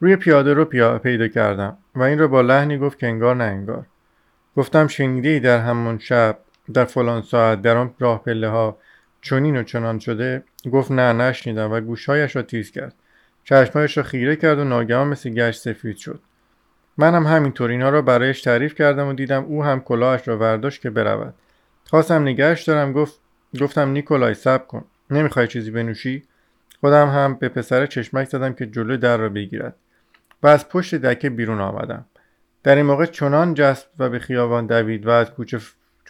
روی پیاده رو پیدا کردم و این را با لحنی گفت که انگار نه انگار. گفتم شنیده در همون شب در فلان ساعت در آن راه پله ها چنین و چنان شده؟ گفت نه نشنیدم و گوشهایش را تیز کرد. چشمهایش را خیره کرد و ناگهان مثل گشت سفید شد. من هم همینطور اینها را برایش تعریف کردم و دیدم او هم کلاهش را برداشت که برود. خواستم نگهش دارم گفت گفتم نیکولای سب کن. نمی‌خوای چیزی بنوشی؟ خودم هم به پسر چشمک زدم که جلو در را بگیرد. و از پشت دکه بیرون آمدم. در این موقع چنان جسب و به خیابان دوید و از کوچه,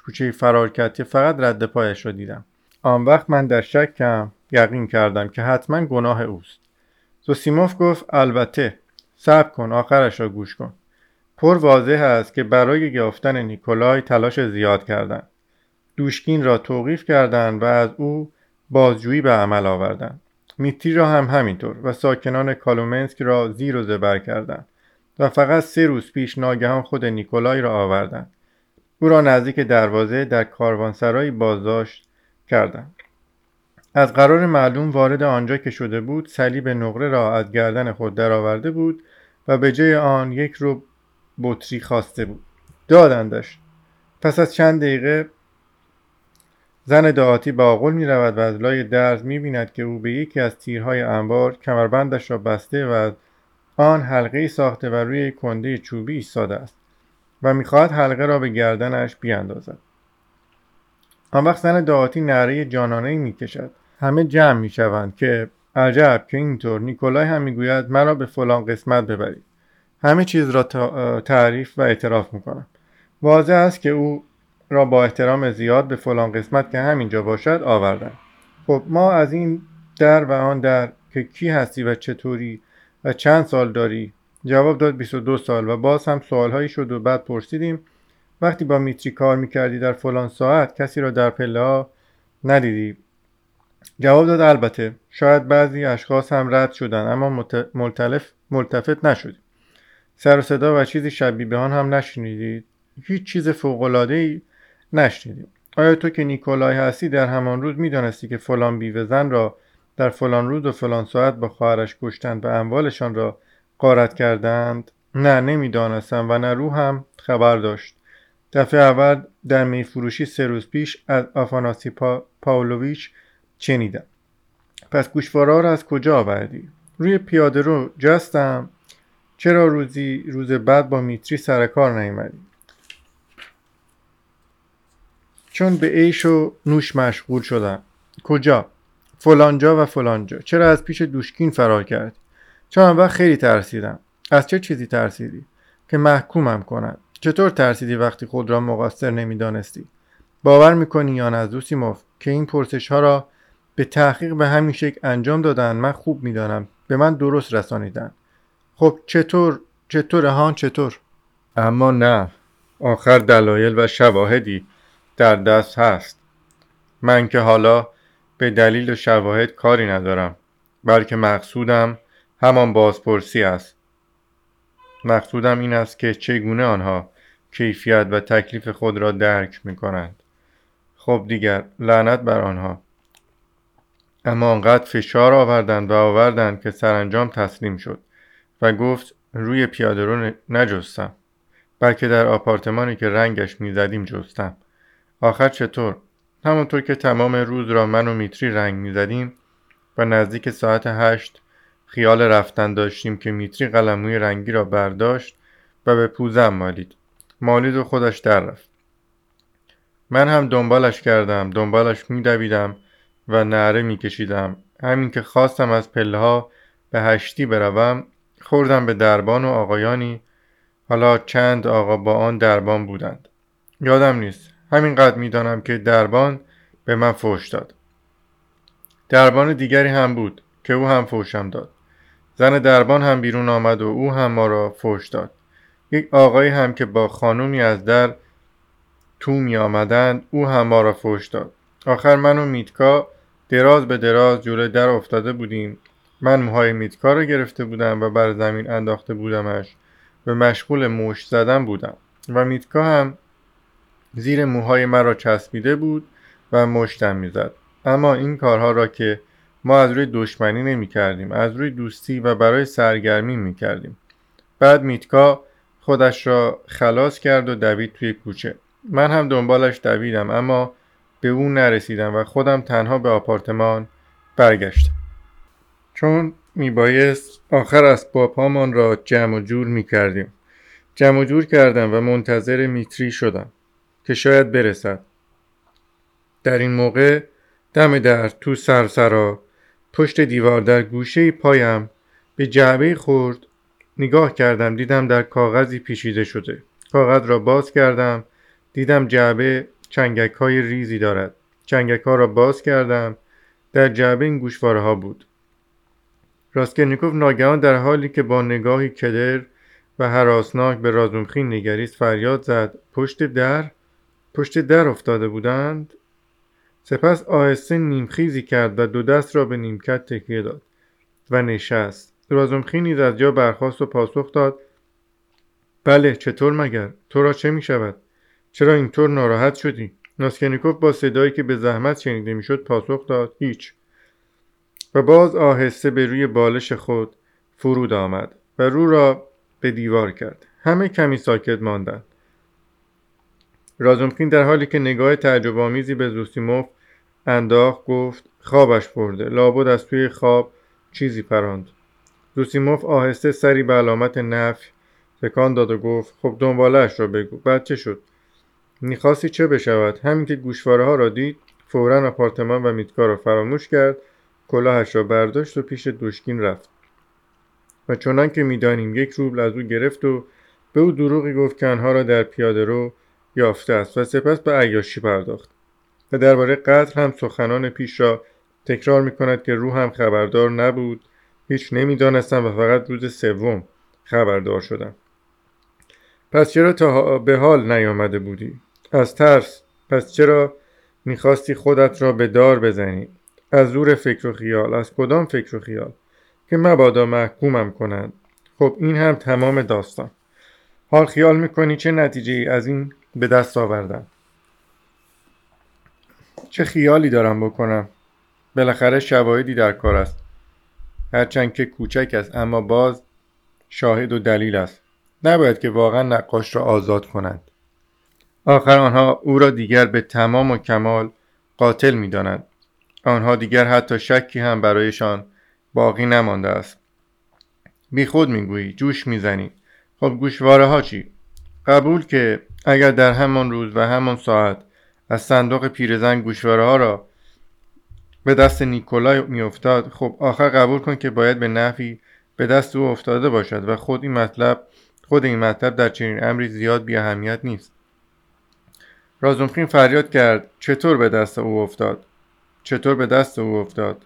کوچه فرار کرد که فقط رد پایش را دیدم. آن وقت من در شکم یقین کردم که حتما گناه اوست. زوسیموف گفت البته صبر کن آخرش را گوش کن. پر واضح است که برای یافتن نیکولای تلاش زیاد کردند. دوشکین را توقیف کردند و از او بازجویی به عمل آوردند. میتری را هم همینطور و ساکنان کالومنسک را زیر و زبر کردند و فقط سه روز پیش ناگهان خود نیکولای را آوردند. او را نزدیک دروازه در کاروانسرایی بازداشت کردند. از قرار معلوم وارد آنجا که شده بود صلیب نقره را از گردن خود درآورده بود و به جای آن یک رو بطری خواسته بود. دادندش. پس از چند دقیقه زن دعاتی با آقل می رود و از لای درز می بیند که او به یکی از تیرهای انبار کمربندش را بسته و از آن حلقه ساخته و روی کنده چوبی ایستاده است و می‌خواهد حلقه را به گردنش بیاندازد. آن وقت زن دعاتی نعره جانانه می کشد همه جمع می شوند که عجب که اینطور نیکولای هم می‌گوید مرا به فلان قسمت ببرید. همه چیز را تعریف و اعتراف می‌کنم. واضح است که او را با احترام زیاد به فلان قسمت که همینجا باشد آوردن خب ما از این در و آن در که کی هستی و چطوری و چند سال داری؟ جواب داد 22 سال و باز هم سوالهایی شد و بعد پرسیدیم وقتی با میتری کار می‌کردی در فلان ساعت کسی را در پله ها ندیدی؟ جواب داد البته شاید بعضی اشخاص هم رد شدن اما ملتلف ملتفت نشدیم. سر و صدا و چیزی شبیه به آن هم نشنیدید؟ هیچ چیز ای نشنیدیم. آیا تو که نیکولای هستی در همان روز می‌دانستی که فلان بیوه زن را در فلان روز و فلان ساعت با خواهرش کشتند و اموالشان را قارت کردند؟ نه نمی‌دانستم و نه رو هم خبر داشت. دفعه اول در میفروشی سه روز پیش از آفاناسی پا... پاولویچ چنیدم. پس گوشوارا را از کجا آوردی؟ روی پیاده رو جستم. چرا روزی روز بعد با میتری سر کار نیومدی؟ چون به عیش و نوش مشغول شدم. کجا؟ فلانجا و فلانجا. چرا از پیش دوشکین فرار کرد؟ چون وقت خیلی ترسیدم. از چه چیزی ترسیدی؟ که محکومم کنند چطور ترسیدی وقتی خود را مقصر نمی‌دانستی؟ باور می‌کنی یا نه دوسیموف که این پرسش ها را به تحقیق به همین شکل انجام دادن من خوب می‌دانم. به من درست رسانیدن. خب چطور؟ چطور؟ هان چطور؟ اما نه. آخر دلایل و شواهدی. در دست هست. من که حالا به دلیل و شواهد کاری ندارم بلکه مقصودم همان بازپرسی است. مقصودم این است که چگونه آنها کیفیت و تکلیف خود را درک می کنند خب دیگر لعنت بر آنها. اما آنقدر فشار آوردند و آوردند که سرانجام تسلیم شد و گفت روی پیاده رو نجستم بلکه در آپارتمانی که رنگش می‌زدیم جستم. آخر چطور؟ همونطور که تمام روز را من و میتری رنگ می‌زدیم و نزدیک ساعت هشت خیال رفتن داشتیم که میتری قلموی رنگی را برداشت و به پوزم مالید. مالید و خودش در رفت. من هم دنبالش کردم دنبالش میدویدم و نعره میکشیدم. همین که خواستم از پله ها به هشتی بروم خوردم به دربان و آقایانی حالا چند آقا با آن دربان بودند. یادم نیست همینقدر می‌دانم که دربان به من فوش داد. دربان دیگری هم بود که او هم فوشم داد. زن دربان هم بیرون آمد و او هم ما را فوش داد. یک آقایی هم که با خانومی از در تو می آمدند او هم ما را فوش داد. آخر من و میتکا دراز به دراز جلوی در افتاده بودیم. من موهای میتکا را گرفته بودم و بر زمین انداخته بودمش. و مشغول موش زدن بودم. و میتکا هم زیر موهای مرا چسبیده بود و مشتم می‌زد. اما این کارها را که ما از روی دشمنی نمی کردیم از روی دوستی و برای سرگرمی می کردیم بعد میتکا خودش را خلاص کرد و دوید توی کوچه. من هم دنبالش دویدم اما به او نرسیدم و خودم تنها به آپارتمان برگشتم. چون میبایست آخر اسبابهامان را جمع و جور می‌کردیم. جمع و جور کردم و منتظر میتری شدم. شاید برسد. در این موقع دم در تو سرسرا پشت دیوار در گوشه پایم به جعبه خورد نگاه کردم دیدم در کاغذی پیچیده شده. کاغذ را باز کردم دیدم جعبه چنگک های ریزی دارد. چنگک ها را باز کردم در جعبه این گوشواره ها بود. راسکلنیکوف ناگهان در حالی که با نگاهی کدر و حراسناک به رازومخین نگریست فریاد زد پشت در؟ پشت در افتاده بودند. سپس آهسته نیمخیزی کرد و دو دست را به نیمکت تکیه داد و نشست. رازومخین نیز از جا برخواست و پاسخ داد بله چطور مگر؟ تو را چه می شود؟ چرا اینطور ناراحت شدی؟ ناسکنیکوف با صدایی که به زحمت شنیده می‌شد پاسخ داد هیچ. و باز آهسته به روی بالش خود فرود آمد و رو را به دیوار کرد. همه کمی ساکت ماندند. رازومکین در حالی که نگاه تعجب آمیزی به زوسیموف انداخت گفت خوابش برده. لابد از توی خواب چیزی پراند. زوسیموف آهسته سری به علامت نفی تکان داد و گفت خب دنبالش را بگو. بعد چه شد؟ می‌خواستی چه بشود؟ همین که گوشواره ها را دید فورا آپارتمان و میتکا را فراموش کرد کلاهش را برداشت و پیش دوشکین رفت. و چنان که می‌دانیم یک روبل از او گرفت و به او دروغی گفت که آنها را در پیاده رو یافته است و سپس به عیاشی پرداخت. و درباره قتل هم سخنان پیش را تکرار می کند که روح هم خبردار نبود. هیچ نمی‌دانستم و فقط روز سوم خبردار شدم. پس چرا تا به حال نیامده بودی؟ از ترس. پس چرا می‌خواستی خودت را به دار بزنی؟ از زور فکر و خیال. از کدام فکر و خیال؟ که مبادا محکومم کنند. خب این هم تمام داستان. حال خیال می‌کنی چه نتیجه ای از این؟ به دست آوردم چه خیالی دارم بکنم. بالاخره شواهدی در کار است. هرچند که کوچک است اما باز شاهد و دلیل است. نباید که واقعا نقاش را آزاد کنند. آخر آنها او را دیگر به تمام و کمال قاتل می دانند. آنها دیگر حتی شکی هم برایشان باقی نمانده است. بی خود می‌گویی جوش می‌زنی. خب گوشواره ها چی؟ قبول که اگر در همان روز و همان ساعت از صندوق پیرزن گوشواره ها را به دست نیکولای میافتاد خب آخر قبول کن که باید به نفی به دست او افتاده باشد و خود این مطلب خود این مطلب در چنین امری زیاد بی اهمیت نیست. رازومخین فریاد کرد چطور به دست او افتاد؟ چطور به دست او افتاد؟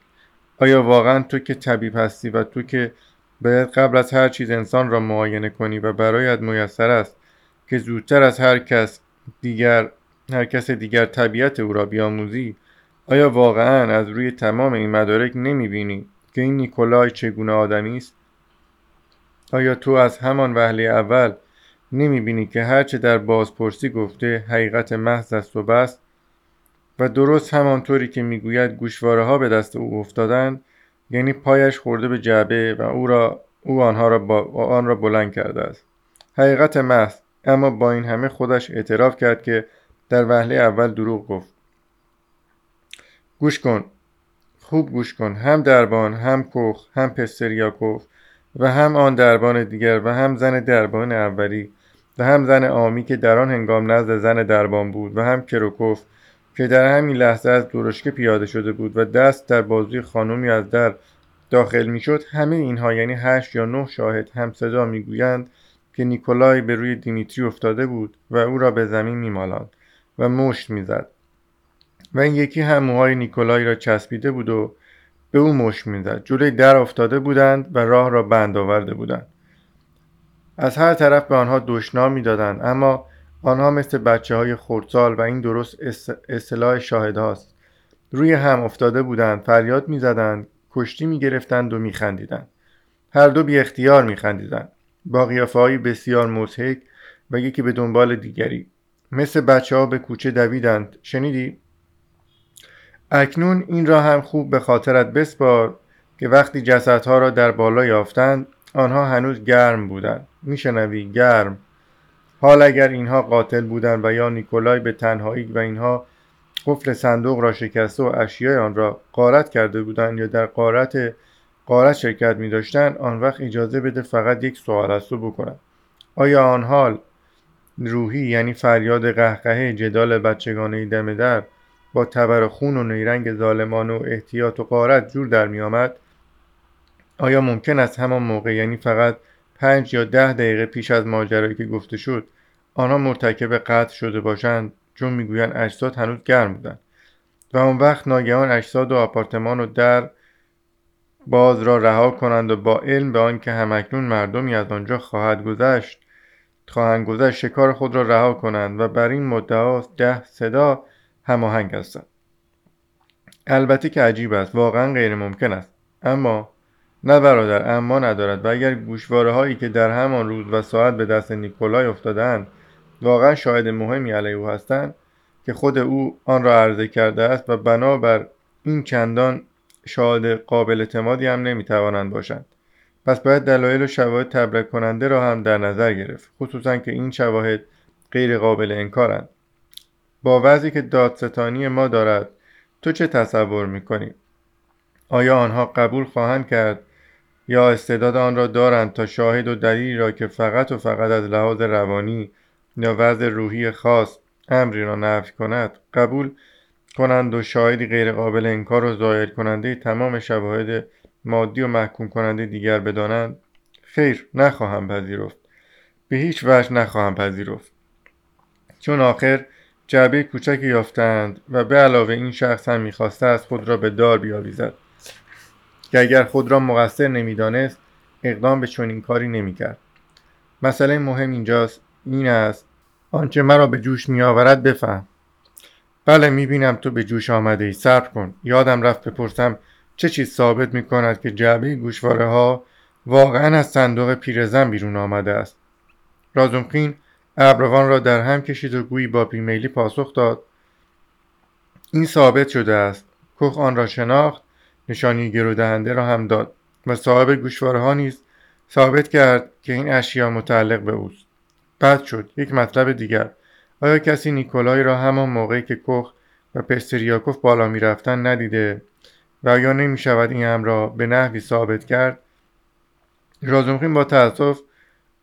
آیا واقعا تو که طبیب هستی و تو که باید قبل از هر چیز انسان را معاینه کنی و برایت میسر است که زودتر از هر کس دیگر هر کس دیگر طبیعت او را بیاموزی آیا واقعا از روی تمام این مدارک نمی‌بینی که این نیکولای چگونه آدمی است؟ آیا تو از همان وهله اول نمی‌بینی که هرچه در بازپرسی گفته حقیقت محض است و بس و درست همانطوری که می‌گوید گوشواره ها به دست او افتادند یعنی پایش خورده به جعبه و او را او آنها را با آن را بلند کرده است؟ حقیقت محض اما با این همه خودش اعتراف کرد که در وهله اول دروغ گفت. گوش کن. خوب گوش کن. هم دربان هم کوخ هم پستریاکوف و هم آن دربان دیگر و هم زن دربان اولی و هم زن آمی که در آن هنگام نزد زن دربان بود و هم کروکوف که در همین لحظه از درشکه پیاده شده بود و دست در بازوی خانمی از در داخل می‌شد همه اینها یعنی هشت یا نه شاهد هم صدا می‌گویند که نیکولای به روی دیمیتری افتاده بود و او را به زمین میمالاند و مشت می‌زد. و این یکی هم موهای نیکولای را چسبیده بود و به او مشت می‌زد. جلوی در افتاده بودند و راه را بند آورده بودند. از هر طرف به آنها دشنام می‌دادند اما آنها مثل بچه های خردسال و این درست اصطلاح شاهد هاست. روی هم افتاده بودند فریاد می‌زدند کشتی می‌گرفتند و میخندیدند. هر دو بی اختیار میخندیدند. با قیافه بسیار مزهک و یکی به دنبال دیگری. مثل بچه ها به کوچه دویدند. شنیدی؟ اکنون این را هم خوب به خاطرت بسپار که وقتی جسدها را در بالا یافتند آنها هنوز گرم بودند. میشنوی؟ گرم. حال اگر اینها قاتل بودند و یا نیکولای به تنهایی و اینها قفل صندوق را شکسته و اشیای آن را قارت کرده بودند یا در قارت قارت شرکت می داشتند آن وقت اجازه بده فقط یک سوال از تو بکنم. آیا آن حال روحی یعنی فریاد قهقهه جدال بچگانه دم در با تبر خون و نیرنگ ظالمان و احتیاط و قارت جور در می آمد آیا ممکن است همان موقع یعنی فقط پنج یا ده دقیقه پیش از ماجرایی که گفته شد آنها مرتکب قتل شده باشند چون می‌گویند اجساد هنوز گرم بودند؟ و آن وقت ناگهان اجساد و آپارتمان و در باز را رها کنند و با علم به آنکه همکنون مردمی از آنجا خواهد گذشت خواهند گذشت شکار خود را رها کنند و بر این مدعا ده صدا هماهنگ هستند. البته که عجیب است واقعا غیر ممکن است. اما نه برادر اما ندارد. و اگر گوشواره هایی که در همان روز و ساعت به دست نیکولای افتادند واقعا شاهد مهمی علیه او هستند که خود او آن را عرضه کرده است و بنابر این چندان شاهد قابل اعتمادی هم نمی‌توانند باشند. پس باید دلایل و شواهد تبرک کننده را هم در نظر گرفت خصوصا که این شواهد غیر قابل انکارند. با وضعی که دادستانی ما دارد تو چه تصور می‌کنی؟ آیا آنها قبول خواهند کرد یا استعداد آن را دارند تا شاهد و دلیلی را که فقط و فقط از لحاظ روانی یا وضع روحی خاص امری را نفی کند قبول کنند و شاهدی غیرقابل انکار و ظاهر کننده تمام شواهد مادی و محکوم کننده دیگر بدانند خیر نخواهم پذیرفت. به هیچ وجه نخواهم پذیرفت. چون آخر جعبه کوچکی یافتند و به علاوه این شخص هم می‌خواسته از خود را به دار بیاویزد. که اگر خود را مقصر نمی‌دانست اقدام به چنین کاری نمی‌کرد. مسئله مهم اینجاست این است آنچه مرا به جوش میآورد بفهم. بله می‌بینم تو به جوش آمده ای صبر کن. یادم رفت بپرسم چه چیز ثابت می کند که جعبه گوشواره ها واقعا از صندوق پیرزن بیرون آمده است. رازمخین ابروان را در هم کشید و گویی با بیمیلی پاسخ داد. این ثابت شده است. کخ آن را شناخت نشانی گرودهنده را هم داد و صاحب گوشواره ها نیز ثابت کرد که این اشیا متعلق به اوست. بعد شد. یک مطلب دیگر. آیا کسی نیکولای را همان موقعی که کخ و پستریاکوف بالا رفتن ندیده و آیا نمی شود این امر را به نحوی ثابت کرد؟ رازمخین با تأسف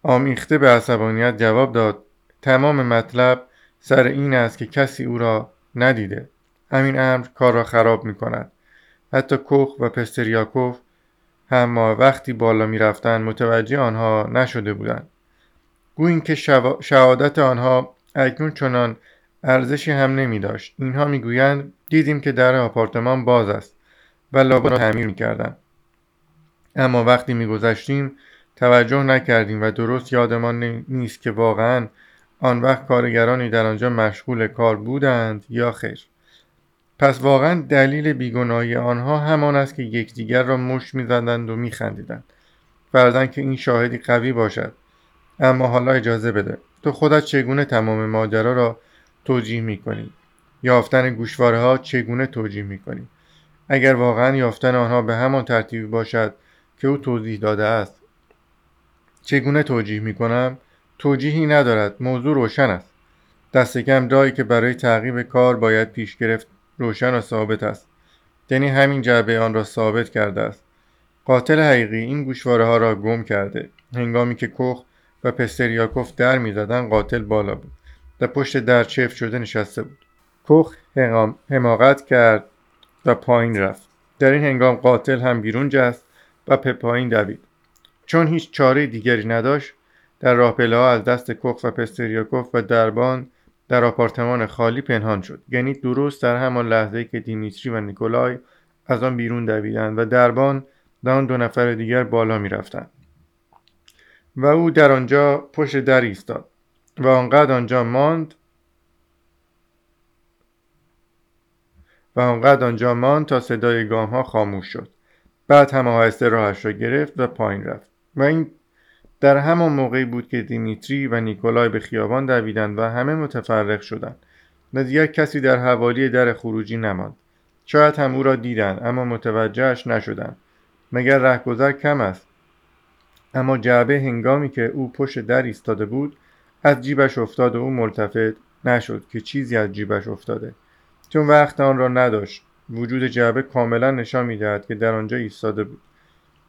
آمیخته به عصبانیت جواب داد تمام مطلب سر این است که کسی او را ندیده. همین امر کار را خراب می کند حتی کوخ و پستریاکوف هم وقتی بالا می رفتن متوجه آنها نشده بودند. گوییم که شهادت آنها اکنون چنان ارزشی هم نمی داشت اینها می‌گویند دیدیم که در آپارتمان باز است و لابا را تعمیر می‌کردند. اما وقتی میگذشتیم توجه نکردیم و درست یادمان نیست که واقعا آن وقت کارگرانی در آنجا مشغول کار بودند یا خیر. پس واقعا دلیل بیگناهی آنها همان است که یکدیگر را مشت می‌زدند و میخندیدند. فرزن که این شاهدی قوی باشد اما حالا اجازه بده. تو خودت چگونه تمام ماجرا را توجیه می‌کنی؟ یافتن گوشواره ها چگونه توجیه می‌کنی؟ اگر واقعا یافتن آنها به همان ترتیبی باشد که او توضیح داده است. چگونه توجیه می‌کنم؟ توجیهی ندارد. موضوع روشن است. دست کم راهی که برای تعقیب کار باید پیش گرفت روشن و ثابت است. یعنی همین جعبه آن را ثابت کرده است. قاتل حقیقی این گوشواره ها را گم کرده. هنگامی که کخ و پستریاکوف در می‌زدن قاتل بالا بود و پشت در چفت شده نشسته بود. کخ حماقت کرد و پایین رفت. در این هنگام قاتل هم بیرون جست و به پایین دوید. چون هیچ چاره دیگری نداشت در راه ها از دست کخ و پستریاکوف و دربان در آپارتمان خالی پنهان شد. یعنی درست در همان لحظه که دیمیتری و نیکولای از آن بیرون دویدند و دربان و آن دو نفر دیگر بالا می‌رفتند. و او در آنجا پشت در ایستاد و آنقدر آنجا ماند و آنقدر آنجا ماند تا صدای گام ها خاموش شد. بعد هم آهسته راهش را گرفت و پایین رفت و این در همان موقعی بود که دیمیتری و نیکولای به خیابان دویدند و همه متفرق شدند و دیگر کسی در حوالی در خروجی نماند. شاید هم او را دیدند اما متوجهش نشدند. مگر رهگذر کم است؟ اما جعبه هنگامی که او پشت در ایستاده بود از جیبش افتاد و او ملتفت نشد که چیزی از جیبش افتاده. چون وقت آن را نداشت وجود جعبه کاملا نشان می‌دهد که در آنجا ایستاده بود.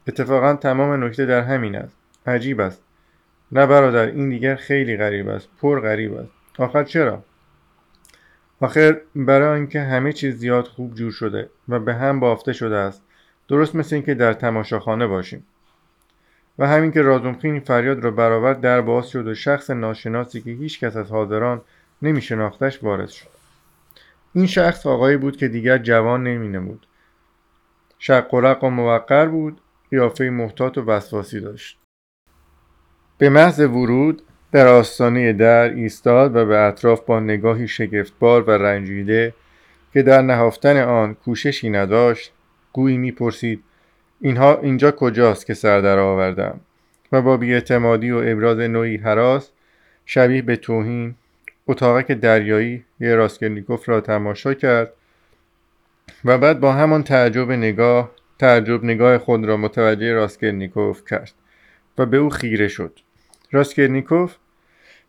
اتفاقا تمام نکته در همین است. عجیب است. نه برادر این دیگر خیلی غریب است. پر غریب است. آخر چرا؟ آخر برای اینکه همه چیز زیاد خوب جور شده و به هم بافته شده است. درست مثل اینکه در تماشاخانه باشیم. و همین که رازمخین فریاد را برآورد در باز شد و شخص ناشناسی که هیچ کس از حاضران نمی شناختش وارد شد. این شخص آقایی بود که دیگر جوان نمی نمود شق و و موقر بود قیافه محتاط و وسواسی داشت. به محض ورود در آستانه در ایستاد و به اطراف با نگاهی شگفتبار و رنجیده که در نهافتن آن کوششی نداشت گویی می‌پرسید اینها اینجا کجاست که سر در آوردم؟ و با بیاعتمادی و ابراز نوعی حراس شبیه به توهین اتاقک دریایی یه راسکلنیکوف را تماشا کرد و بعد با همان تعجب نگاه تعجب نگاه خود را متوجه راسکلنیکوف کرد و به او خیره شد. راسکلنیکوف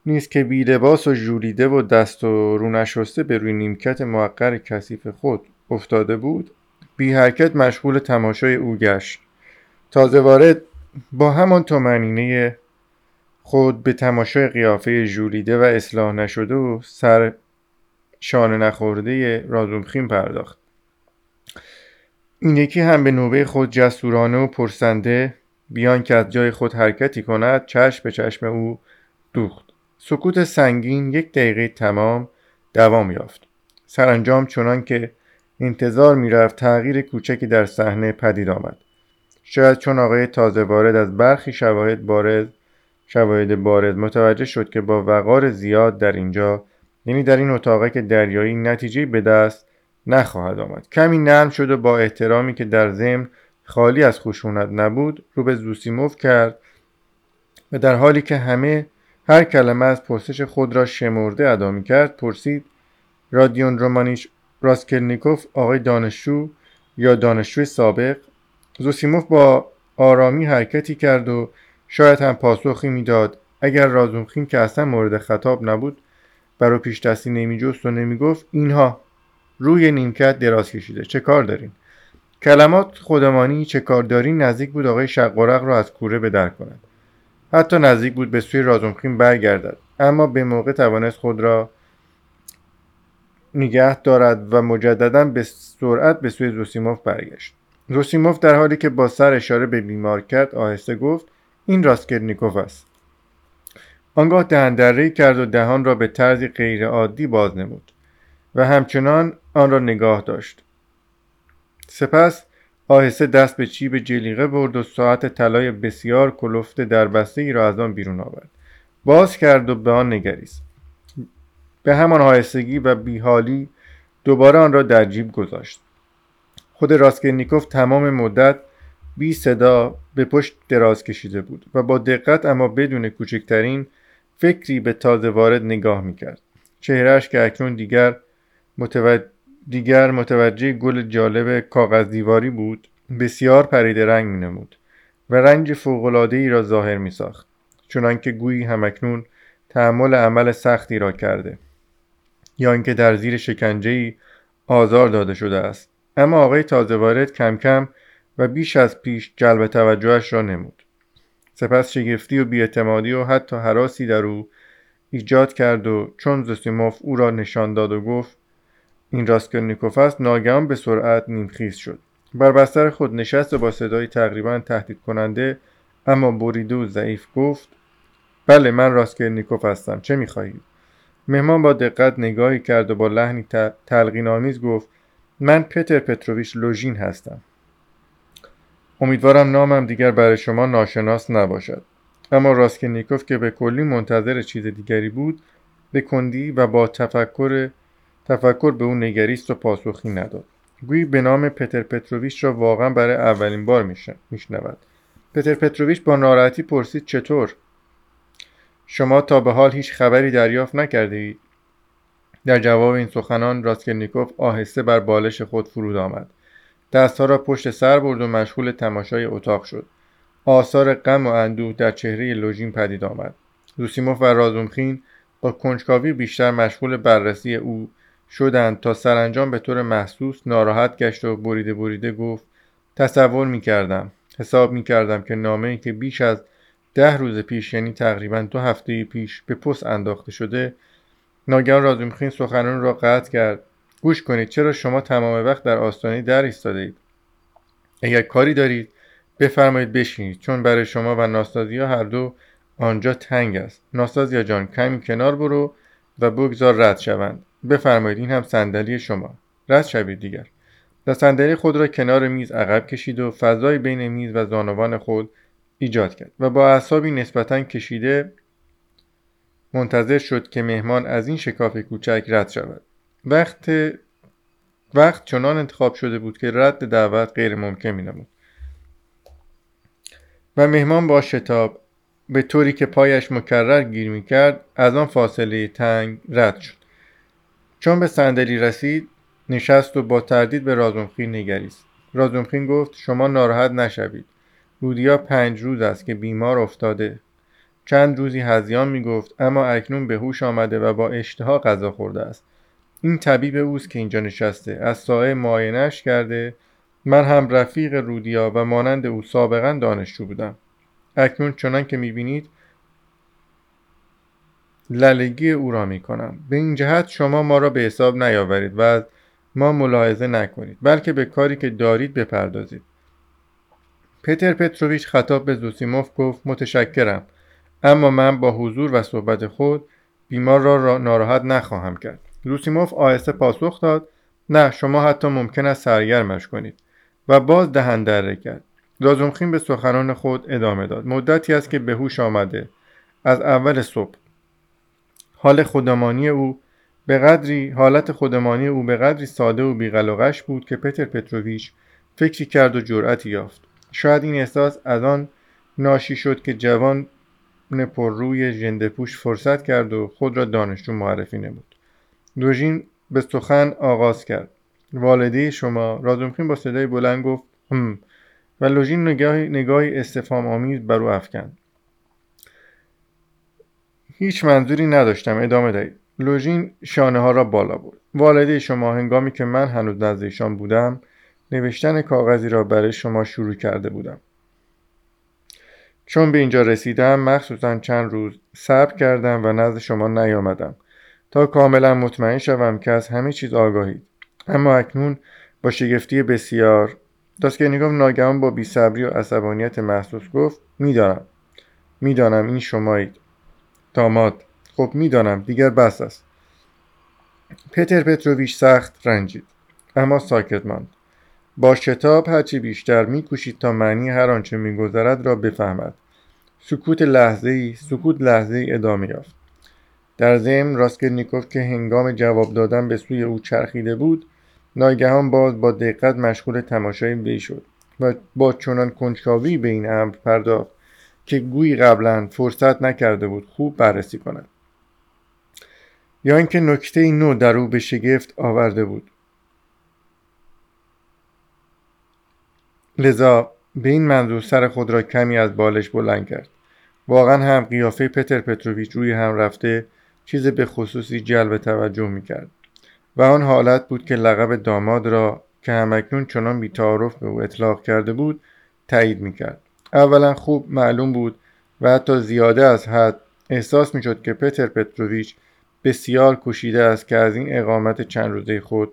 نیست که بی لباس و ژولیده و دست و رو نشسته به روی نیمکت موقر کثیف خود افتاده بود بی حرکت مشغول تماشای او گشت. تازه وارد با همان تومنینه خود به تماشای قیافه ژولیده و اصلاح نشده و سر شانه نخورده رازومخین پرداخت. این یکی هم به نوبه خود جسورانه و پرسنده بیان که از جای خود حرکتی کند چشم به چشم او دوخت. سکوت سنگین یک دقیقه تمام دوام یافت. سرانجام چنان که انتظار می‌رفت تغییر کوچکی در صحنه پدید آمد. شاید چون آقای تازه وارد از برخی شواهد بارز شواهد بارز متوجه شد که با وقار زیاد در اینجا یعنی در این اتاقک دریایی نتیجه به دست نخواهد آمد. کمی نرم شد و با احترامی که در ضمن خالی از خشونت نبود رو به زوسیموف کرد و در حالی که همه هر کلمه از پرسش خود را شمرده ادا کرد پرسید رادیون رومانیش راسکلنیکوف آقای دانشجو یا دانشجوی سابق. زوسیموف با آرامی حرکتی کرد و شاید هم پاسخی می‌داد. اگر رازومخین که اصلا مورد خطاب نبود برای پیش دستی نمیجست و نمی‌گفت اینها روی نیمکت دراز کشیده چه کار دارین؟ کلمات خودمانی چه کار دارین نزدیک بود آقای شقارق را از کوره به در کند. حتی نزدیک بود به سوی رازومخین برگردد اما به موقع توانست خود را نگه دارد و مجددا به سرعت به سوی زوسیموف برگشت. زوسیموف در حالی که با سر اشاره به بیمار کرد آهسته گفت این راسکرنیکوف است. آنگاه دهن کرد و دهان را به طرزی غیرعادی باز نمود و همچنان آن را نگاه داشت. سپس آهسته دست به چیب جلیقه برد و ساعت طلای بسیار کلفت در بسته ای را از آن بیرون آورد. باز کرد و به آن نگریست. به همان آهستگی و بیحالی دوباره آن را در جیب گذاشت. خود راسکلنیکوف تمام مدت بی صدا به پشت دراز کشیده بود و با دقت اما بدون کوچکترین فکری به تازه وارد نگاه می‌کرد. چهرهش که اکنون دیگر متوجه دیگر متوجه گل جالب کاغذ دیواری بود بسیار پریده رنگ می نمود و رنج فوقلاده را ظاهر می ساخت چنانکه گویی همکنون تحمل عمل سختی را کرده. یا اینکه در زیر شکنجه ای آزار داده شده است. اما آقای تازه وارد کم کم و بیش از پیش جلب توجهش را نمود. سپس شگفتی و بیاعتمادی و حتی حراسی در او ایجاد کرد و چون زوسیموف او را نشان داد و گفت این راسکلنیکوف است ناگهان به سرعت نیمخیز شد. بر بستر خود نشست و با صدایی تقریبا تهدید کننده اما بریده و ضعیف گفت بله من راسکلنیکوف هستم. چه می‌خواهید؟ مهمان با دقت نگاهی کرد و با لحنی تلقین آمیز گفت من پتر پتروویچ لوژین هستم. امیدوارم نامم دیگر برای شما ناشناس نباشد. اما راسکلنیکوف که به کلی منتظر چیز دیگری بود به کندی و با تفکر تفکر به او نگریست و پاسخی نداد. گویی به نام پتر پتروویچ را واقعا برای اولین بار میشنود. پتر پتروویچ با ناراحتی پرسید چطور؟ شما تا به حال هیچ خبری دریافت نکرده اید در جواب این سخنان راسکلنیکوف آهسته بر بالش خود فرود آمد. دستها را پشت سر برد و مشغول تماشای اتاق شد. آثار غم و اندوه در چهره لوژین پدید آمد. زوسیموف و رازومخین با کنجکاوی بیشتر مشغول بررسی او شدند تا سرانجام به طور محسوس ناراحت گشت و بریده بریده گفت تصور می کردم حساب می کردم که نامه که بیش از ده روز پیش یعنی تقریبا دو هفته پیش به پست انداخته شده ناگهان رازومخین سخنان را قطع کرد. گوش کنید چرا شما تمام وقت در آستانه در ایستاده اید اگر کاری دارید بفرمایید بشینید چون برای شما و ناستازیا هر دو آنجا تنگ است. ناستازیا جان کمی کنار برو و بگذار رد شوند. بفرمایید این هم صندلی شما. رد شوید دیگر. و صندلی خود را کنار میز عقب کشید و فضای بین میز و زانوان خود ایجاد کرد و با اعصابی نسبتا کشیده منتظر شد که مهمان از این شکاف کوچک رد شود. وقت وقت چنان انتخاب شده بود که رد دعوت غیر ممکن می. و مهمان با شتاب به طوری که پایش مکرر گیر می کرد از آن فاصله تنگ رد شد. چون به صندلی رسید نشست و با تردید به رازمخین نگریست. رازمخین گفت شما ناراحت نشوید. رودیا پنج روز است که بیمار افتاده. چند روزی هزیان می گفت اما اکنون به هوش آمده و با اشتها غذا خورده است. این طبیب اوست که اینجا نشسته. از سایه معاینش کرده. من هم رفیق رودیا و مانند او سابقا دانشجو بودم. اکنون چنان که می‌بینید للگی او را می‌کنم. به این جهت شما ما را به حساب نیاورید و ما ملاحظه نکنید بلکه به کاری که دارید بپردازید. پتر پتروویچ خطاب به زوسیموف گفت متشکرم اما من با حضور و صحبت خود بیمار را ناراحت نخواهم کرد. زوسیموف آهسته پاسخ داد نه شما حتی ممکن است سرگرمش کنید. و باز دهن دره کرد. لازمخین به سخنان خود ادامه داد. مدتی است که به هوش آمده. از اول صبح. حال خودمانی او به قدری حالت خودمانی او به قدری ساده و بیغلقش بود که پتر پتروویچ فکری کرد و جرأتی یافت. شاید این احساس از آن ناشی شد که جوان پر روی ژنده پوش فرصت کرد و خود را دانشجو معرفی نمود. دوژین به سخن آغاز کرد. والده شما رازمخین با صدای بلند گفت هم. و لوژین نگاهی, نگاهی استفام آمیز بر او افکند. هیچ منظوری نداشتم ادامه دهید. لوژین شانه ها را بالا برد. والده شما هنگامی که من هنوز نزد ایشان بودم نوشتن کاغذی را برای شما شروع کرده بودم. چون به اینجا رسیدم مخصوصا چند روز صبر کردم و نزد شما نیامدم. تا کاملا مطمئن شوم که از همه چیز آگاهید. اما اکنون با شگفتی بسیار داسکرنیگوف ناگهان با بیصبری و عصبانیت محسوس گفت می‌دانم. می‌دانم این شمایید. داماد. خب می‌دانم دیگر بس است. پتر پتروویچ سخت رنجید. اما ساکت ماند. با شتاب هرچی بیشتر میکوشید تا معنی هر آنچه میگذرد را بفهمد. سکوت لحظه ای سکوت لحظه ای ادامه یافت. در ضمن راسکلنیکوف که هنگام جواب دادن به سوی او چرخیده بود ناگهان باز با دقت مشغول تماشای وی شد و با چنان کنجکاوی به این امر پرداخت که گویی قبلا فرصت نکرده بود خوب بررسی کند. یا اینکه نکته نو در او به شگفت آورده بود. لذا به این منظور سر خود را کمی از بالش بلند کرد. واقعا هم قیافه پتر پتروویچ روی هم رفته چیز به خصوصی جلب توجه می کرد و آن حالت بود که لقب داماد را که همکنون چنان بیتعارف به او اطلاق کرده بود تایید می کرد اولا خوب معلوم بود و حتی زیاده از حد احساس می شد که پتر پتروویچ بسیار کوشیده است که از این اقامت چند روزه خود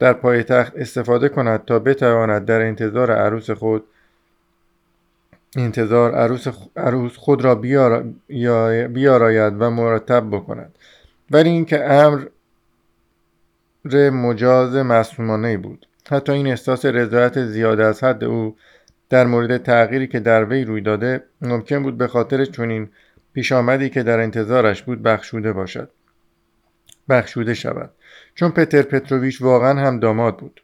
در پایتخت استفاده کند تا بتواند در انتظار عروس خود انتظار عروس, عروس خود را بیاراید و مرتب بکند. ولی اینکه امر مجاز مسلمانه بود. حتی این احساس رضایت زیاده از حد او در مورد تغییری که در وی روی داده ممکن بود به خاطر چنین پیش آمدی که در انتظارش بود بخشوده باشد. بخشوده شود. چون پتر پتروویچ واقعا هم داماد بود.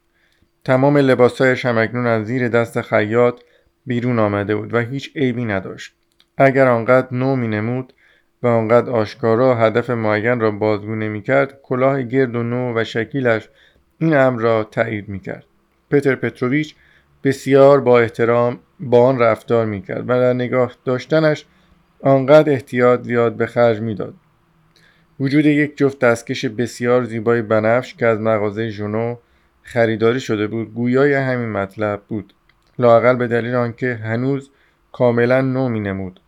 تمام لباسهایش هم اکنون از زیر دست خیاط بیرون آمده بود و هیچ عیبی نداشت. اگر آنقدر نو می نمود و آنقدر آشکارا هدف معین را بازگو نمی‌کرد کلاه گرد و نو و شکیلش این امر را تایید می‌کرد. پتر پتروویچ بسیار با احترام با آن رفتار می‌کرد و در نگاه داشتنش آنقدر احتیاط زیاد به خرج می‌داد. وجود یک جفت دستکش بسیار زیبای بنفش که از مغازه ژونو خریداری شده بود گویای همین مطلب بود. لاقل به دلیل آنکه هنوز کاملا نو می نمود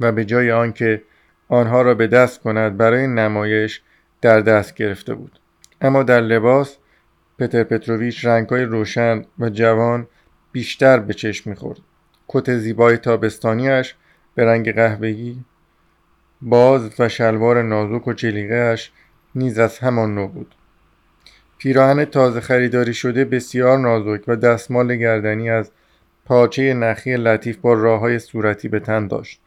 و به جای آنکه آنها را به دست کند برای نمایش در دست گرفته بود. اما در لباس پتر پتروویچ رنگهای روشن و جوان بیشتر به چشم می‌خورد. کت زیبای تابستانیش به رنگ قهوه‌ای باز و شلوار نازک و جلیقهاش نیز از همان نو بود پیراهن تازه خریداری شده بسیار نازک و دستمال گردنی از پاچه نخی لطیف با راه های صورتی به تن داشت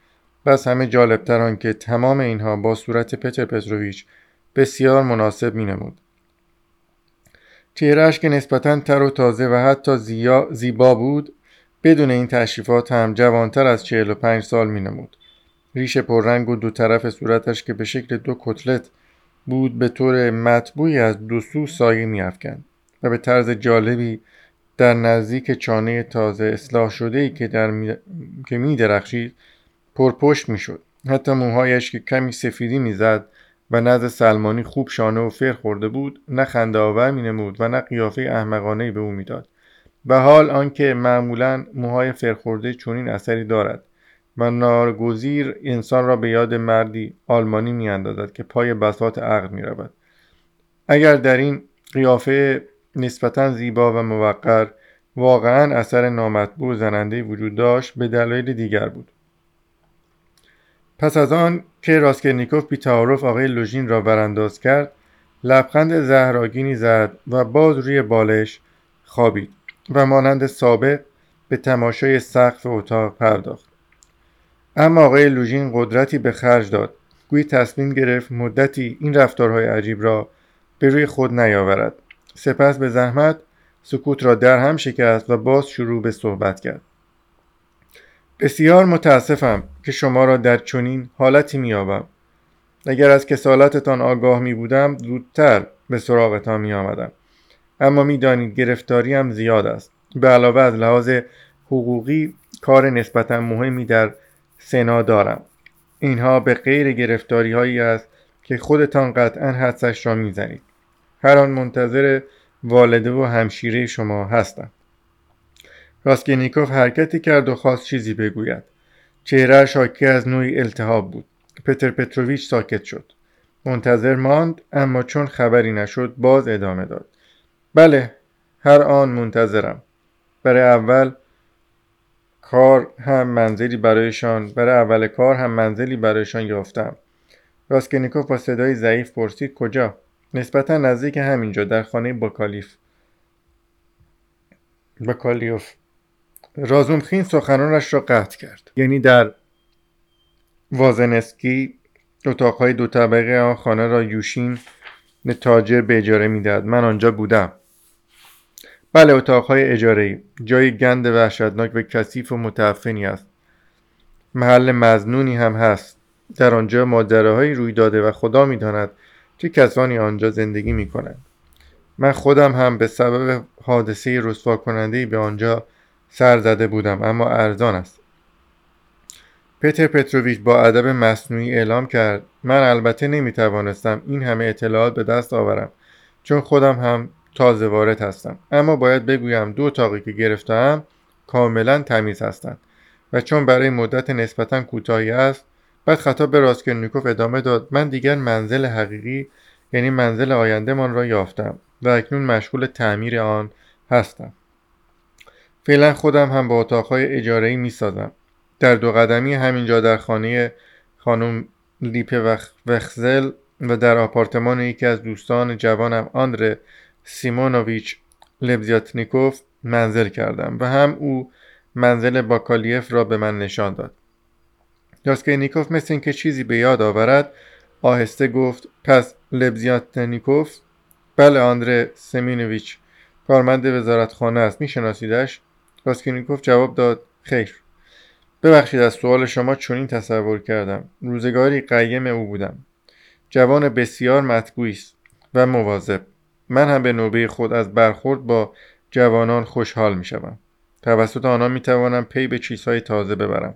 بس همه جالبتر که تمام اینها با صورت پتر پتروویچ بسیار مناسب می نمود. چهرهش که نسبتا تر و تازه و حتی زیبا بود بدون این تشریفات هم جوانتر از 45 سال می نمود. ریش پررنگ و دو طرف صورتش که به شکل دو کتلت بود به طور مطبوعی از دو سو سایه میافکند و به طرز جالبی در نزدیک چانه تازه اصلاح شده ای که, در می... که می درخشید پرپشت می. حتی موهایش که کمی سفیدی می‌زد و نزد سلمانی خوب شانه و فر خورده بود نه خنده آور می و نه قیافه احمقانه به او می‌داد و حال آنکه معمولا موهای فرخورده چنین اثری دارد و نارگزیر انسان را به یاد مردی آلمانی میاندازد که پای بساط عقل می رود. اگر در این قیافه نسبتا زیبا و موقر واقعا اثر نامطبوع زننده وجود داشت به دلایل دیگر بود پس از آن که راسکرنیکوف بی تعارف آقای لوژین را برانداز کرد لبخند زهراگینی زد و باز روی بالش خوابید و مانند سابق به تماشای سقف اتاق پرداخت اما آقای لوژین قدرتی به خرج داد. گویی تصمیم گرفت مدتی این رفتارهای عجیب را به روی خود نیاورد. سپس به زحمت سکوت را در هم شکست و باز شروع به صحبت کرد. بسیار متاسفم که شما را در چنین حالتی میابم اگر از کسالتتان آگاه می بودم زودتر به سراغتان می آمدم اما می‌دانید گرفتاریم زیاد است. به علاوه از لحاظ حقوقی کار نسبتا مهمی در سنا دارم. اینها به غیر گرفتاری هایی است که خودتان قطعا حدسش را می‌زنید. هر آن منتظر والده و همشیره شما هستم. راسکینیکوف حرکتی کرد و خواست چیزی بگوید. چهره شاکی از نوعی التهاب بود. پتر پتروویچ ساکت شد. منتظر ماند اما چون خبری نشد باز ادامه داد. بله هر آن منتظرم. برای اول کار هم منزلی برایشان برای اول کار هم منزلی برایشان یافتم. راسکینیکوف با صدای ضعیف پرسید کجا؟ نسبتا نزدیک همینجا در خانه باکالیف. باکالیوف رازومخین سخنانش را قطع کرد. یعنی در وازنسکی اتاقهای دو طبقه آن خانه را یوشین تاجر به اجاره می‌داد من آنجا بودم. بله اتاقهای اجاره جای گند وحشتناک و کثیف و متعفنی است. محل مزنونی هم هست. در آنجا ماجراهایی روی داده و خدا می‌داند چه کسانی آنجا زندگی می کنند من خودم هم به سبب حادثه رسوا کننده به آنجا سر زده بودم اما ارزان است. پتر پتروویچ با ادب مصنوعی اعلام کرد من البته نمی توانستم این همه اطلاعات به دست آورم چون خودم هم تازه وارد هستم. اما باید بگویم دو اتاقی که گرفتم کاملا تمیز هستند. و چون برای مدت نسبتا کوتاهی است بعد خطاب به راسکرنیکوف ادامه داد من دیگر منزل حقیقی یعنی منزل آیندهمان را یافتم و اکنون مشغول تعمیر آن هستم. فعلا خودم هم با اتاقهای اجارهای می سازم در دو قدمی همینجا در خانه خانم لیپه وخزل و در آپارتمان یکی از دوستان جوانم آندره سیمونوویچ لبزیاتنیکوف منزل کردم و هم او منزل باکالیف را به من نشان داد. یاسکینیکوف مثل اینکه چیزی به یاد آورد آهسته گفت پس لبزیاتنیکوف؟ بله آندره سمینویچ کارمند وزارتخانه است میشناسیدش؟ راسکینیکوف جواب داد خیر. ببخشید از سوال شما چنین تصور کردم. روزگاری قیم او بودم. جوان بسیار مطبوعی است و مواظب. من هم به نوبه خود از برخورد با جوانان خوشحال می شوم. توسط آنها می توانم پی به چیزهای تازه ببرم